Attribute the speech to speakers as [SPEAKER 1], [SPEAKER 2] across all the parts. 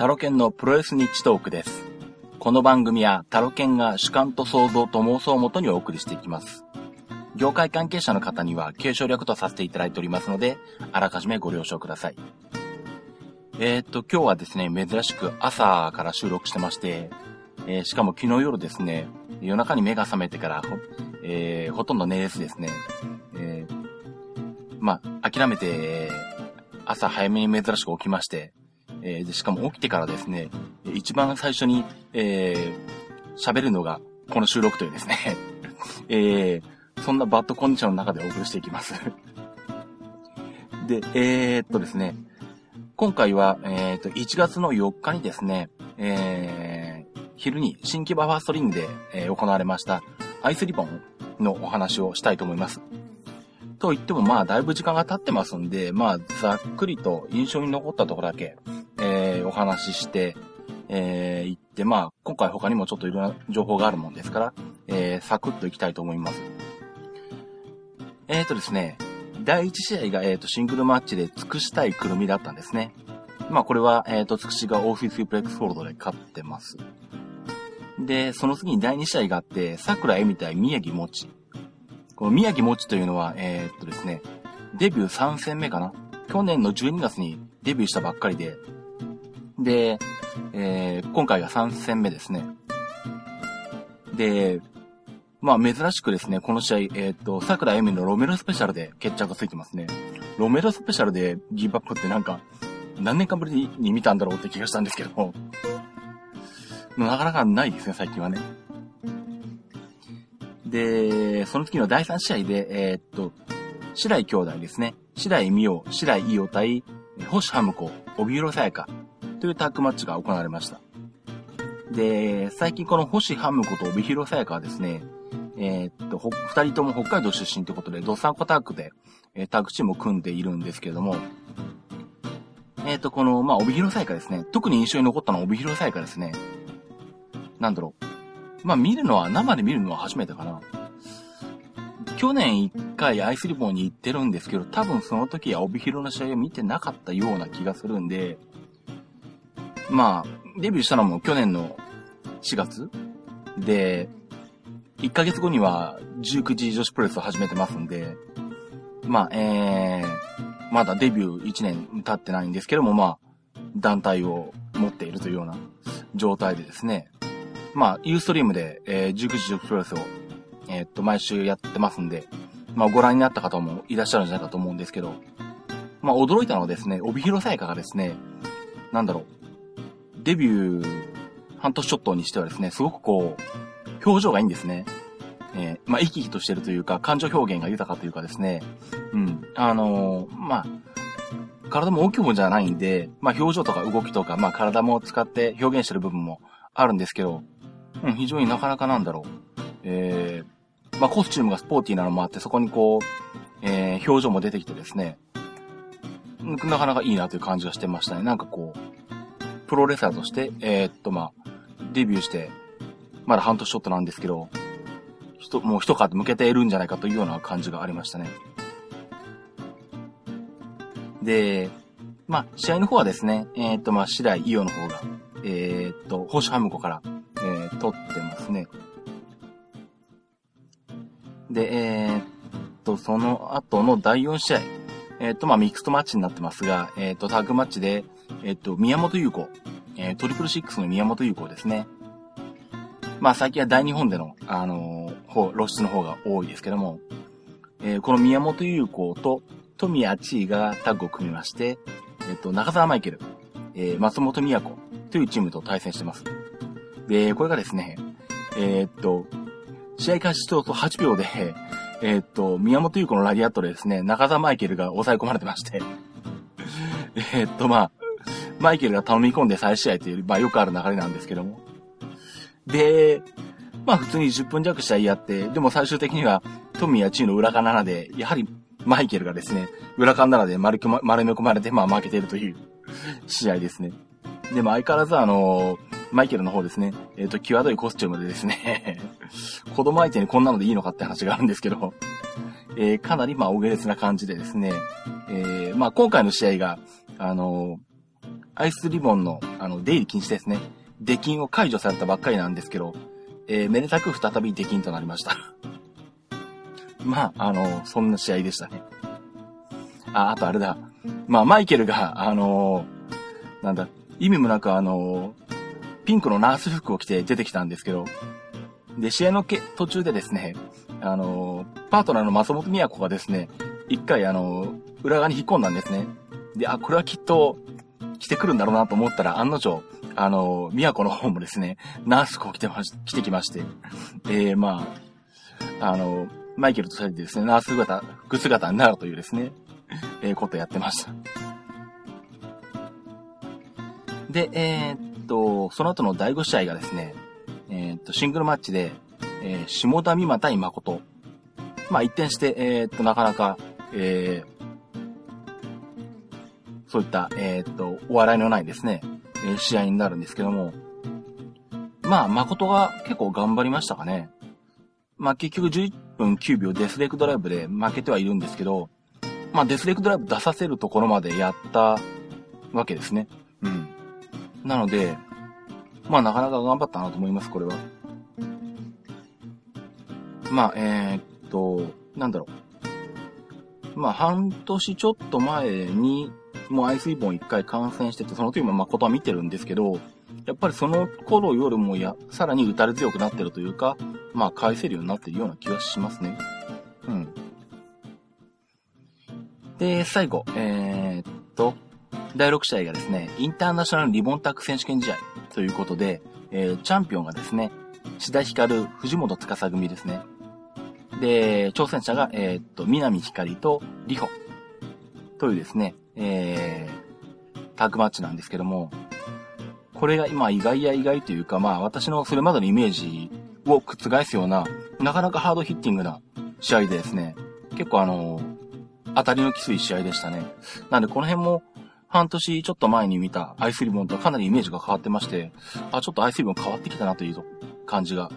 [SPEAKER 1] タロケンのプロレスニッチトークです。この番組はタロケンが主観と想像と妄想をもとにお送りしていきます。業界関係者の方には継承略とさせていただいておりますので、あらかじめご了承ください。えー、っと、今日はですね、珍しく朝から収録してまして、えーしかも昨日夜ですね、夜中に目が覚めてから、ほ,、えーほとんど寝れずですね、えーまあ、諦めて、朝早めに珍しく起きまして、えーでしかも起きてからですね、一番最初に、えー喋るのがこの収録というですね、えーそんなバッドコンディションの中でお送りしていきます。で、えーっとですね、今回は、えーっと、1月の4日にですね、えー昼に新規バファーストリングで、えー行われましたアイスリボンのお話をしたいと思います。と言ってもまあだいぶ時間が経ってますんで、まあざっくりと印象に残ったところだけ、お話しして、えー行って、まあ今回他にもちょっといろんな情報があるもんですから、えーサクッと行きたいと思います。えーとですね、第1試合が、えーとシングルマッチでつくし対くるみだったんですね。まあこれは、えーと、つくしがオーフィスプレックスホールドで勝ってます。で、その次に第2試合があって、桜恵美対宮城もち。この宮城もちというのは、えーっとですね、デビュー3戦目かな？去年の12月にデビューしたばっかりで、で、えー今回が3戦目ですね。で、まあ珍しくですね、この試合、えーっと、桜恵美のロメロスペシャルで決着がついてますね。ロメロスペシャルでギブアップってなんか、何年かぶりに見たんだろうって気がしたんですけど、なかなかないですね、最近はね。で、その次の第3試合で、えーっと、白井兄弟ですね。白井美代、白井伊代対、星ハム子、帯広さやかというタッグマッチが行われました。で、最近この星ハム子と帯広さやかはですね、えーっと、二人とも北海道出身ということで、ドサンコタッグで、えータッグチームを組んでいるんですけれども、えーっと、この、まあ、帯広さやかですね。特に印象に残ったのは帯広さやかですね。なんだろう。まあ、見るのは、生で見るのは初めてかな。去年一回アイスリボンに行ってるんですけど、多分その時は帯広の試合を見てなかったような気がするんで、まあ、デビューしたのも去年の4月で、1ヶ月後には19時女子プロレスを始めてますんで、まあ、えー、まだデビュー1年経ってないんですけども、まあ、団体を持っているというような状態でですね、まあ、ユーストリームで、えー、19時女子プロレスを、えーっと、毎週やってますんで、まあ、ご覧になった方もいらっしゃるんじゃないかと思うんですけど、まあ、驚いたのはですね、帯広さやかがですね、なんだろう、デビュー半年ちょっとにしてはですね、すごくこう、表情がいいんですね。えーまあ、生き生きとしてるというか、感情表現が豊かというかですね、うん、あのーまあ、体も大きい方じゃないんで、まあ、表情とか動きとか、まあ、体も使って表現してる部分もあるんですけど、うん、非常になかなかなんだろう。えー、まあ、コスチュームがスポーティーなのもあって、そこにこう、えー、表情も出てきてですね、なかなかいいなという感じがしてましたね。なんかこう、プロレスラーとして、えーっと、まあ、デビューして、まだ半年ちょっとなんですけど、ひと、もう一皮向けているんじゃないかというような感じがありましたね。で、まあ、試合の方はですね、えーっと、まあ、白井伊代の方が、えーっと、星ハム子から、えー、取ってますね。で、えーっと、その後の第4試合、えーっと、まあ、ミックストマッチになってますが、えーっと、タッグマッチで、えっと、宮本優子、えートリプルシックスの宮本優子ですね。まあ、最近は大日本での、あのー方、露出の方が多いですけども、えーこの宮本優子と富谷千恵がタッグを組みまして、えっ、と、中澤マイケル、え松本美也子というチームと対戦してます。で、これがですね、えっと、試合開始と8秒で、えっと、宮本優子のラリアットでですね、中澤マイケルが抑え込まれてまして、えっと、まあ、マイケルが頼み込んで再試合という、まあよくある流れなんですけども。で、まあ普通に10分弱試合やって、でも最終的には富谷千恵の裏側7で、やはりマイケルがですね、裏側7で丸く丸め込まれて、まあ負けてるという試合ですね。でも相変わらずあのマイケルの方ですね、えっ、と、際どいコスチュームでですね、子供相手にこんなのでいいのかって話があるんですけど、えーかなりまあ、お下劣な感じでですね、えーまあ、今回の試合が、あのアイスリボンの、あの、出入り禁止ですね。出禁を解除されたばっかりなんですけど、えー、めでたく再び出禁となりました。まあ、あの、そんな試合でしたね。あ、あとあれだ。まあ、マイケルが、あのー、なんだ、意味もなくあのー、ピンクのナース服を着て出てきたんですけど、で、試合のけ途中でですね、あのー、パートナーの松本都がですね、一回あの裏側に引っ込んだんですね。で、あ、これはきっと、来てくるんだろうなと思ったら、案の定、あの、都の方もですね、ナース服を着てまし、着てきまして、えー、まあ、あの、マイケルと二人でですね、ナース姿、服姿になるというですね、えー、ことやってました。で、えー、っと、その後の第5試合がですね、えー、っと、シングルマッチで、えー、下田美馬対誠。まあ、一転して、えー、っと、なかなか、えー、そういった、えー、っと、お笑いのないですね、え試合になるんですけども、まあ、誠が結構頑張りましたかね。まあ、結局11分9秒デスレックドライブで負けてはいるんですけど、まあ、デスレックドライブ出させるところまでやったわけですね。うん。なので、まあ、なかなか頑張ったなと思います、これは。まあ、えー、っと、なんだろう。まあ、半年ちょっと前に、もうアイスイボン一回感染してて、その時も誠は見てるんですけど、やっぱりその頃よりもや、さらに打たれ強くなってるというか、まあ返せるようになってるような気はしますね。うん。で、最後、えー、っと、第6試合がですね、インターナショナルリボンタック選手権試合ということで、えー、チャンピオンがですね、志田光、藤本司組ですね。で、挑戦者が、えー、っと、南光とリホというですね、えー、タッグマッチなんですけども、これが今意外や意外というか、まあ私のそれまでのイメージを覆すような、なかなかハードヒッティングな試合でですね、結構あの、当たりのきつい試合でしたね。なんでこの辺も半年ちょっと前に見たアイスリボンとかなりイメージが変わってまして、あ、ちょっとアイスリボン変わってきたなという感じが、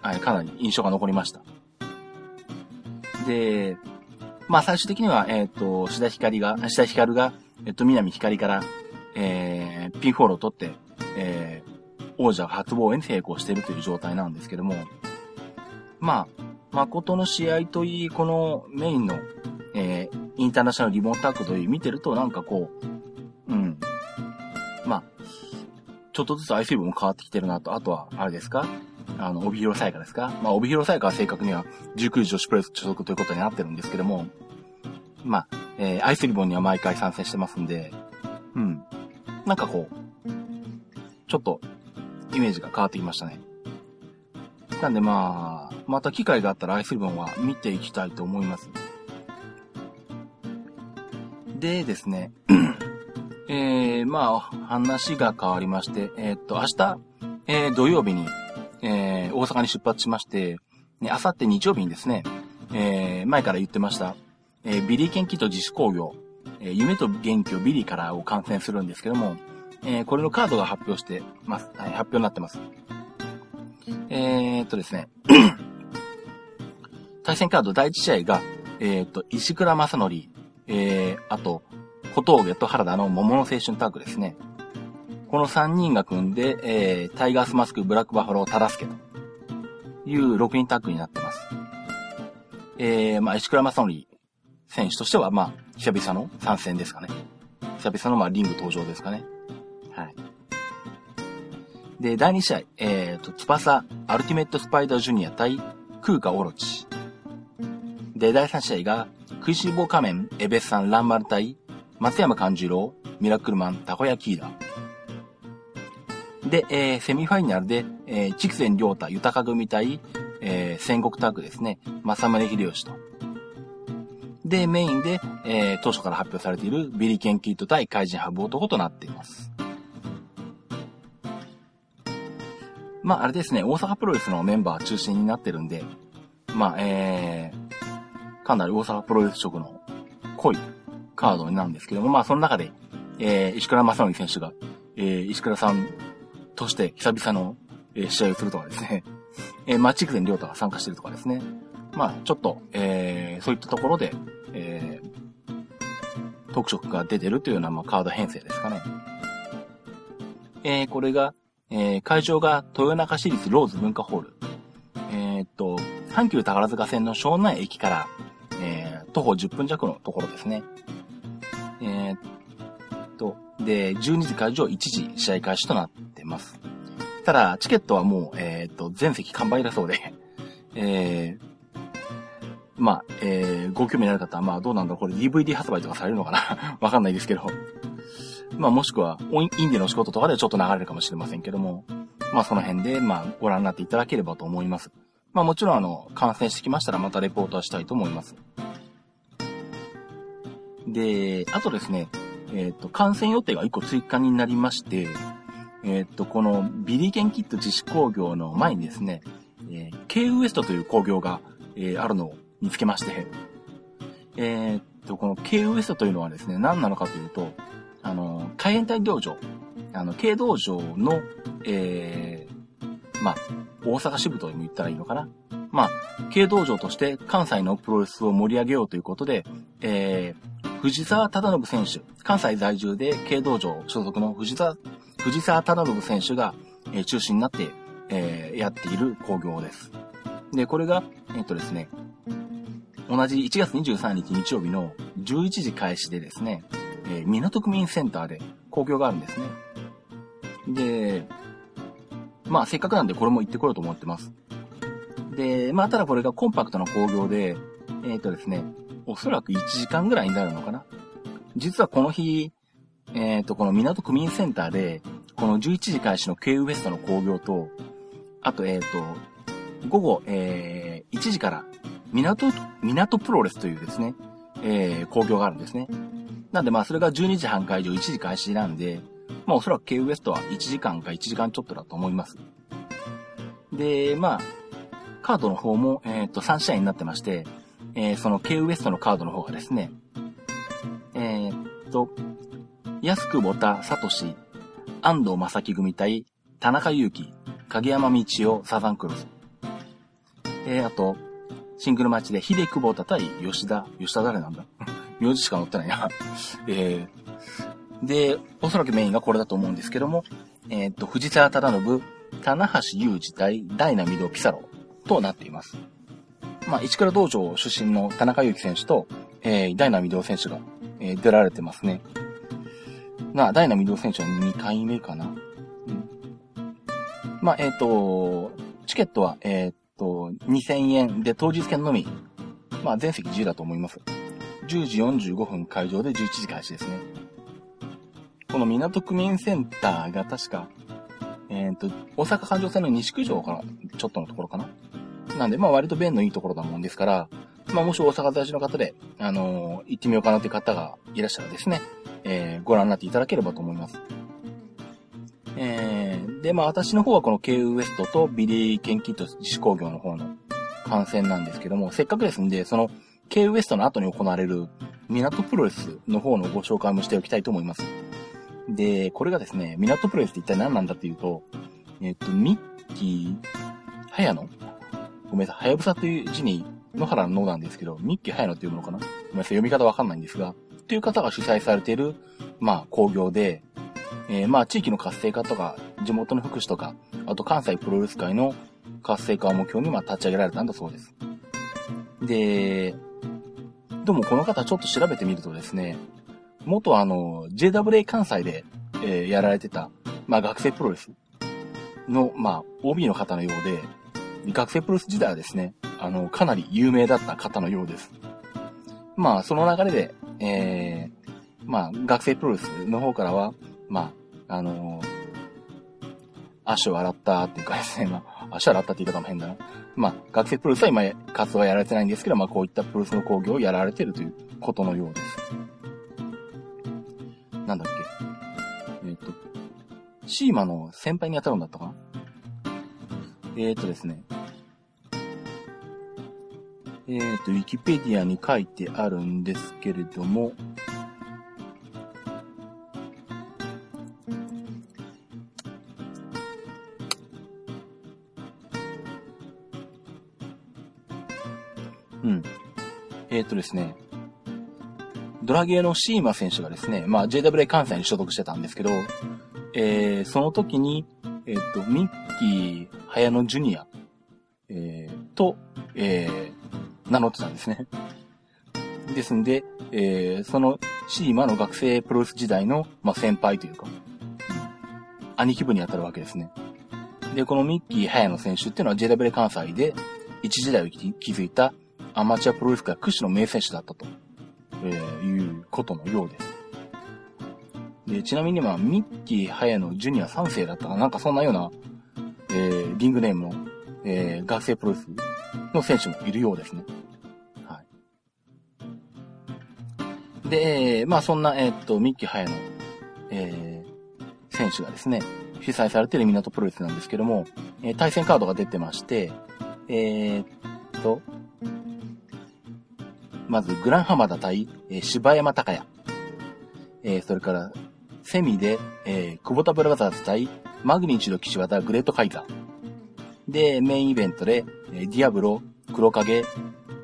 [SPEAKER 1] はい、かなり印象が残りました。で、まあ最終的には、えっ、ー、と、志田光が、志田光が、えっ、ー、と、南光から、えー、ピンフォールを取って、えー、王者初防衛に成功しているという状態なんですけども、まあ、誠の試合といい、このメインの、えー、インターナショナルリモートタックといい見てるとなんかこう、うん。まあ、ちょっとずつアイスリブも変わってきてるなと、あとは、あれですか？あの、帯広サイカですか？まあ、帯広サイカは正確には19時女子プロレス所属ということになってるんですけども、まあ、えー、アイスリボンには毎回参戦してますんで、うん。なんかこう、ちょっと、イメージが変わってきましたね。なんでまあ、また機会があったらアイスリボンは見ていきたいと思います。でですね、えー、まあ、話が変わりまして、えー、っと、明日、えー、土曜日に、えー、大阪に出発しまして、ね、あさって日曜日にですね、えー、前から言ってました、えー、ビリー研究と自主工業、えー、夢と元気をビリーからを観戦するんですけども、えー、これのカードが発表してます。はい、発表になってます。えー、っとですね、対戦カード第1試合が、えー、っと、石倉正則、えー、あと、小峠と原田の桃の青春タッグですね。この3人が組んで、えー、タイガースマスク、ブラックバファロー、タラスケという6人タッグになってます。えー、まあ、石倉正則選手としては、まあ、久々の参戦ですかね。久々の、まあ、リング登場ですかね。はい。で、第2試合、えーと、翼、アルティメットスパイダージュニア対空ガオロチ。で、第3試合が、食いしん坊仮面、エベスさん、ランマル対、松山勘十郎、ミラクルマン、タコヤキーダ。で、えー、セミファイナルで、えー、筑前良太、豊組対、えー、戦国タッグですね、正宗秀吉と。で、メインで、えー、当初から発表されているビリケンキット対怪人ハブ男となっています。まあ、あれですね、大阪プロレスのメンバー中心になってるんで、まあ、えー、かなり大阪プロレス色の濃いカードになるんですけども、まあ、その中で、えー、石倉正則選手が、えー、石倉さんとして久々の、えー、試合をするとかですね、えー、マッチクゼンリョータが参加してるとかですね、まあ、ちょっと、えー、そういったところで、特色が出てるというような、まあ、カード編成ですかね。えー、これが、えー、会場が豊中市立ローズ文化ホール。えー、っと、阪急宝塚線の湘南駅から、え、徒歩10分弱のところですね。え、っと、で、12時会場1時試合開始となってます。ただ、チケットはもう、え、っと、全席完売だそうで、えー、まあ、えー、ご興味のある方は、まあ、どうなんだろう、これ DVD 発売とかされるのかな？わかんないですけど。まあ、もしくは、インディの仕事とかでちょっと流れるかもしれませんけども、まあ、その辺で、まあ、ご覧になっていただければと思います。まあ、もちろん、あの、感染してきましたら、またレポートはしたいと思います。で、あとですね、えっ、ー、と、感染予定が1個追加になりまして、えっ、ー、と、このビリケンキット自主工業の前にですね、えー、K ウエストという工業が、えー、あるのを見つけまして、えー、っと、この K ウエストというのはですね、何なのかというと、あの、海援隊道場、あの、K 道場の、えー、まあ、大阪支部とでも言ったらいいのかな。まあ、K 道場として関西のプロレスを盛り上げようということで、えー、藤沢忠信選手、関西在住で K 道場所属の藤沢、藤沢忠信選手が、えー、中心になって、えー、やっている工業です。で、これが、えっとですね、同じ1月23日日曜日の11時開始でですね、えー、港区民センターで公共があるんですね。で、まあせっかくなんでこれも行ってこようと思ってます。で、まあただこれがコンパクトな工業で、えっ、ー、とですね、おそらく1時間ぐらいになるのかな。実はこの日、えっ、ー、と、この港区民センターで、この11時開始の K ウエストの工業と、あと、えっ、ー、と、午後、えー、1時から港、港プロレスというですね、えー、工業があるんですね。なんでまあそれが12時半会場1時開始なんで、まあおそらく K ウエストは1時間か1時間ちょっとだと思います。で、まあ、カードの方も、えっ、と、3試合になってまして、えー、その K ウエストのカードの方がですね、えー、っと、安久保田聡、安藤正樹組対田中祐希、影山道夫、サザンクロス。えー、あと、シングルマッチで、秀久保田対吉田。吉田誰なんだ？名字しか載ってないなえー、で、おそらくメインがこれだと思うんですけども、えっ、ー、と、藤沢忠信、棚橋雄二対大名御堂ピサロとなっています。まあ、市倉道場出身の田中祐希選手と、えー、大名御堂選手が、えー、出られてますね。まあ、大名御堂選手は2回目かな。うん、まあ、えっ、ー、と、チケットは、えっ、と、2000円で当日券のみ、まあ全席自由だと思います。10時45分会場で11時開始ですね。この港区民センターが確か、えっ、ー、と、大阪環状線の西区上からちょっとのところかな。なんで、まあ割と便のいいところだもんですから、まあもし大阪在住の方で、あのー、行ってみようかなという方がいらっしゃらですね、えー、ご覧になっていただければと思います。えー、で、まあ私の方はこの K ウエストとビリー・ケンキット自主工業の方の観戦なんですけども、せっかくですんで、その K ウエストの後に行われる港プロレスの方のご紹介もしておきたいと思います。で、これがですね、港プロレスって一体何なんだっていうと、えっと、ミッキー、ハヤノごめんなさい、ハヤブサという字に野原の脳なんですけど、ミッキーハヤノっていうものかな？ごめんなさい、読み方わかんないんですが、という方が主催されている、まあ、工業で、えー、まあ、地域の活性化とか、地元の福祉とか、あと関西プロレス界の活性化を目標に、ま、立ち上げられたんだそうです。で、でもこの方ちょっと調べてみるとですね、元あの、JWA 関西で、えー、やられてた、まあ、学生プロレスの、まあ、OB の方のようで、学生プロレス時代はですね、あの、かなり有名だった方のようです。まあ、その流れで、えー、まあ、学生プロレスの方からは、まあ、あのー、足を洗ったっていうかですね、まあ、足を洗ったって言い方も変だな。まあ、学生プロレスは今活動はやられてないんですけど、まあ、こういったプロレスの工業をやられてるということのようです。なんだっけ？えっ、ー、と、シーマの先輩に当たるんだったかな？えっ、ー、とですね。えっ、ー、と、ウィキペディアに書いてあるんですけれども、うん。えっ、とですね、ドラゲーのシーマ選手がですね、まあ JWA 関西に所属してたんですけど、えー、その時に、えっ、と、ミッキー・ハヤノジュニア、えー、と、えー、名乗ってたんですね。ですんで、えー、そのシーマの学生プロレス時代の、まあ、先輩というか、兄貴分に当たるわけですね。で、このミッキー・ハヤノ選手っていうのは JW 関西で一時代を築いたアマチュアプロレス界屈指の名選手だったと、えー、いうことのようです。で、ちなみにまあ、ミッキー・ハヤノジュニア3世だったかなんかそんなような、えー、リングネームの、えー、学生プロレスの選手もいるようですね。はい。で、えまあそんな、えー、っと、ミッキー・ハヤノ、えー、選手がですね、主催されている港プロレスなんですけども、えー、対戦カードが出てまして、えー、っと、まず、グランハマダ対、えー、柴山隆也。えー、それから、セミで、えー、久保田ブラザーズ対マグニチュード岸和田グレートカイザー。で、メインイベントで、えー、ディアブロ、黒影、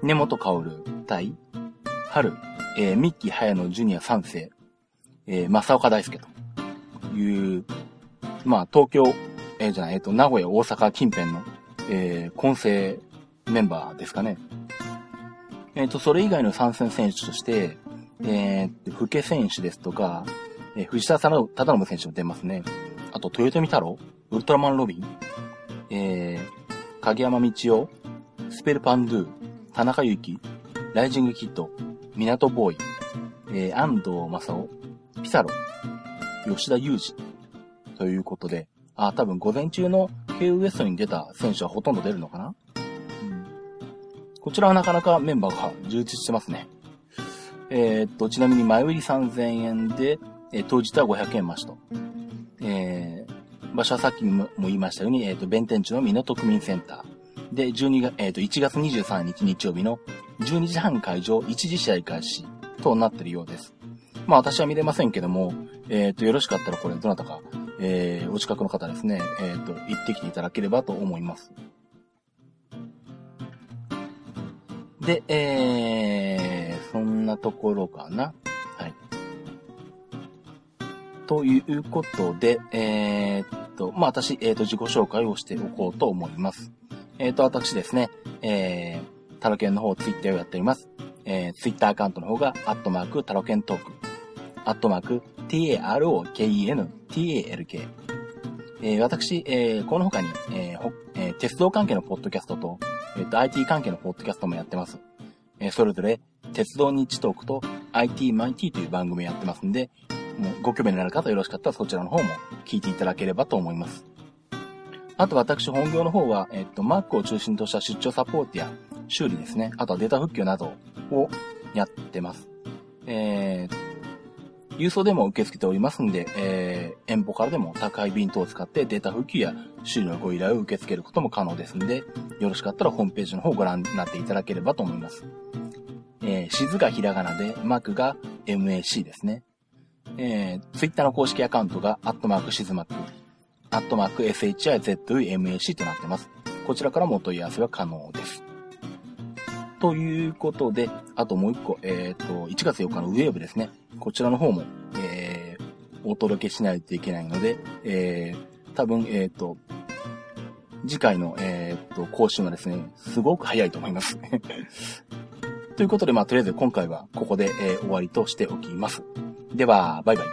[SPEAKER 1] 根本薫対、春、えー、ミッキー早野ジュニア3世、えー、正岡大輔という、まあ、東京、えー、じゃない、えっ、ー、と、名古屋、大阪近辺の、えー、混成メンバーですかね。えっ、ー、と、それ以外の参戦選手として、えー、福家選手ですとか、えー、藤田忠信選手も出ますね。あと、豊臣太郎、ウルトラマンロビン、えー、影山道夫、スペルパンドゥ、田中幸、ライジングキッド、港ボーイ、えー、安藤正夫、ピサロ、吉田裕二、ということで、あ、多分午前中の KO ウエストに出た選手はほとんど出るのかな、こちらはなかなかメンバーが充実してますね。えー、っと、ちなみに前売り3000円で、えー、当日は500円増しと。えー、場所はさっきも言いましたように、えっ、と、弁天地の港区民センター。で、12月、えっ、と、1月23日日曜日の12時半会場、1時試合開始となっているようです。まあ私は見れませんけども、えっ、と、よろしかったらこれ、どなたか、えー、お近くの方ですね、えっ、と、行ってきていただければと思います。で、えー、そんなところかな。はいということで、えー、っと、まあ、私、えー、っと、自己紹介をしておこうと思います。えー、っと、私ですね、えー、タロケンの方、ツイッターをやっております。えー、ツイッターアカウントの方が、アットマーク、タロケントーク。アットマーク、t-a-r-o-k-e-n, t-a-l-k。えー、私、えー、この他に、えーえー、鉄道関係のポッドキャストと、えっ、ー、と、IT 関係のポッドキャストもやってます。えー、それぞれ、鉄道日トークと IT マイティという番組やってますんで、もうご興味のある方よろしかったらそちらの方も聞いていただければと思います。あと私本業の方は、えっと、Mac を中心とした出張サポートや修理ですね。あとはデータ復旧などをやってます。えー、郵送でも受け付けておりますんで、えー、遠方からでも宅配便等を使ってデータ復旧や修理のご依頼を受け付けることも可能ですんで、よろしかったらホームページの方をご覧になっていただければと思います。えー、静がひらがなで、マークが MAC ですね。えー、ツイッターの公式アカウントが、アットマークシズマック、アットマーク SHIZUMAC となってます。こちらからもお問い合わせは可能です。ということで、あともう一個、えっ、ー、と、1月4日のウェーブですね。こちらの方も、えー、お届けしないといけないので、えー、多分、えっ、ー、と、次回の、えっ、ー、と、更新はですね、すごく早いと思います。ということで、まあ、とりあえず今回はここで、えー、終わりとしておきます。では、バイバイ。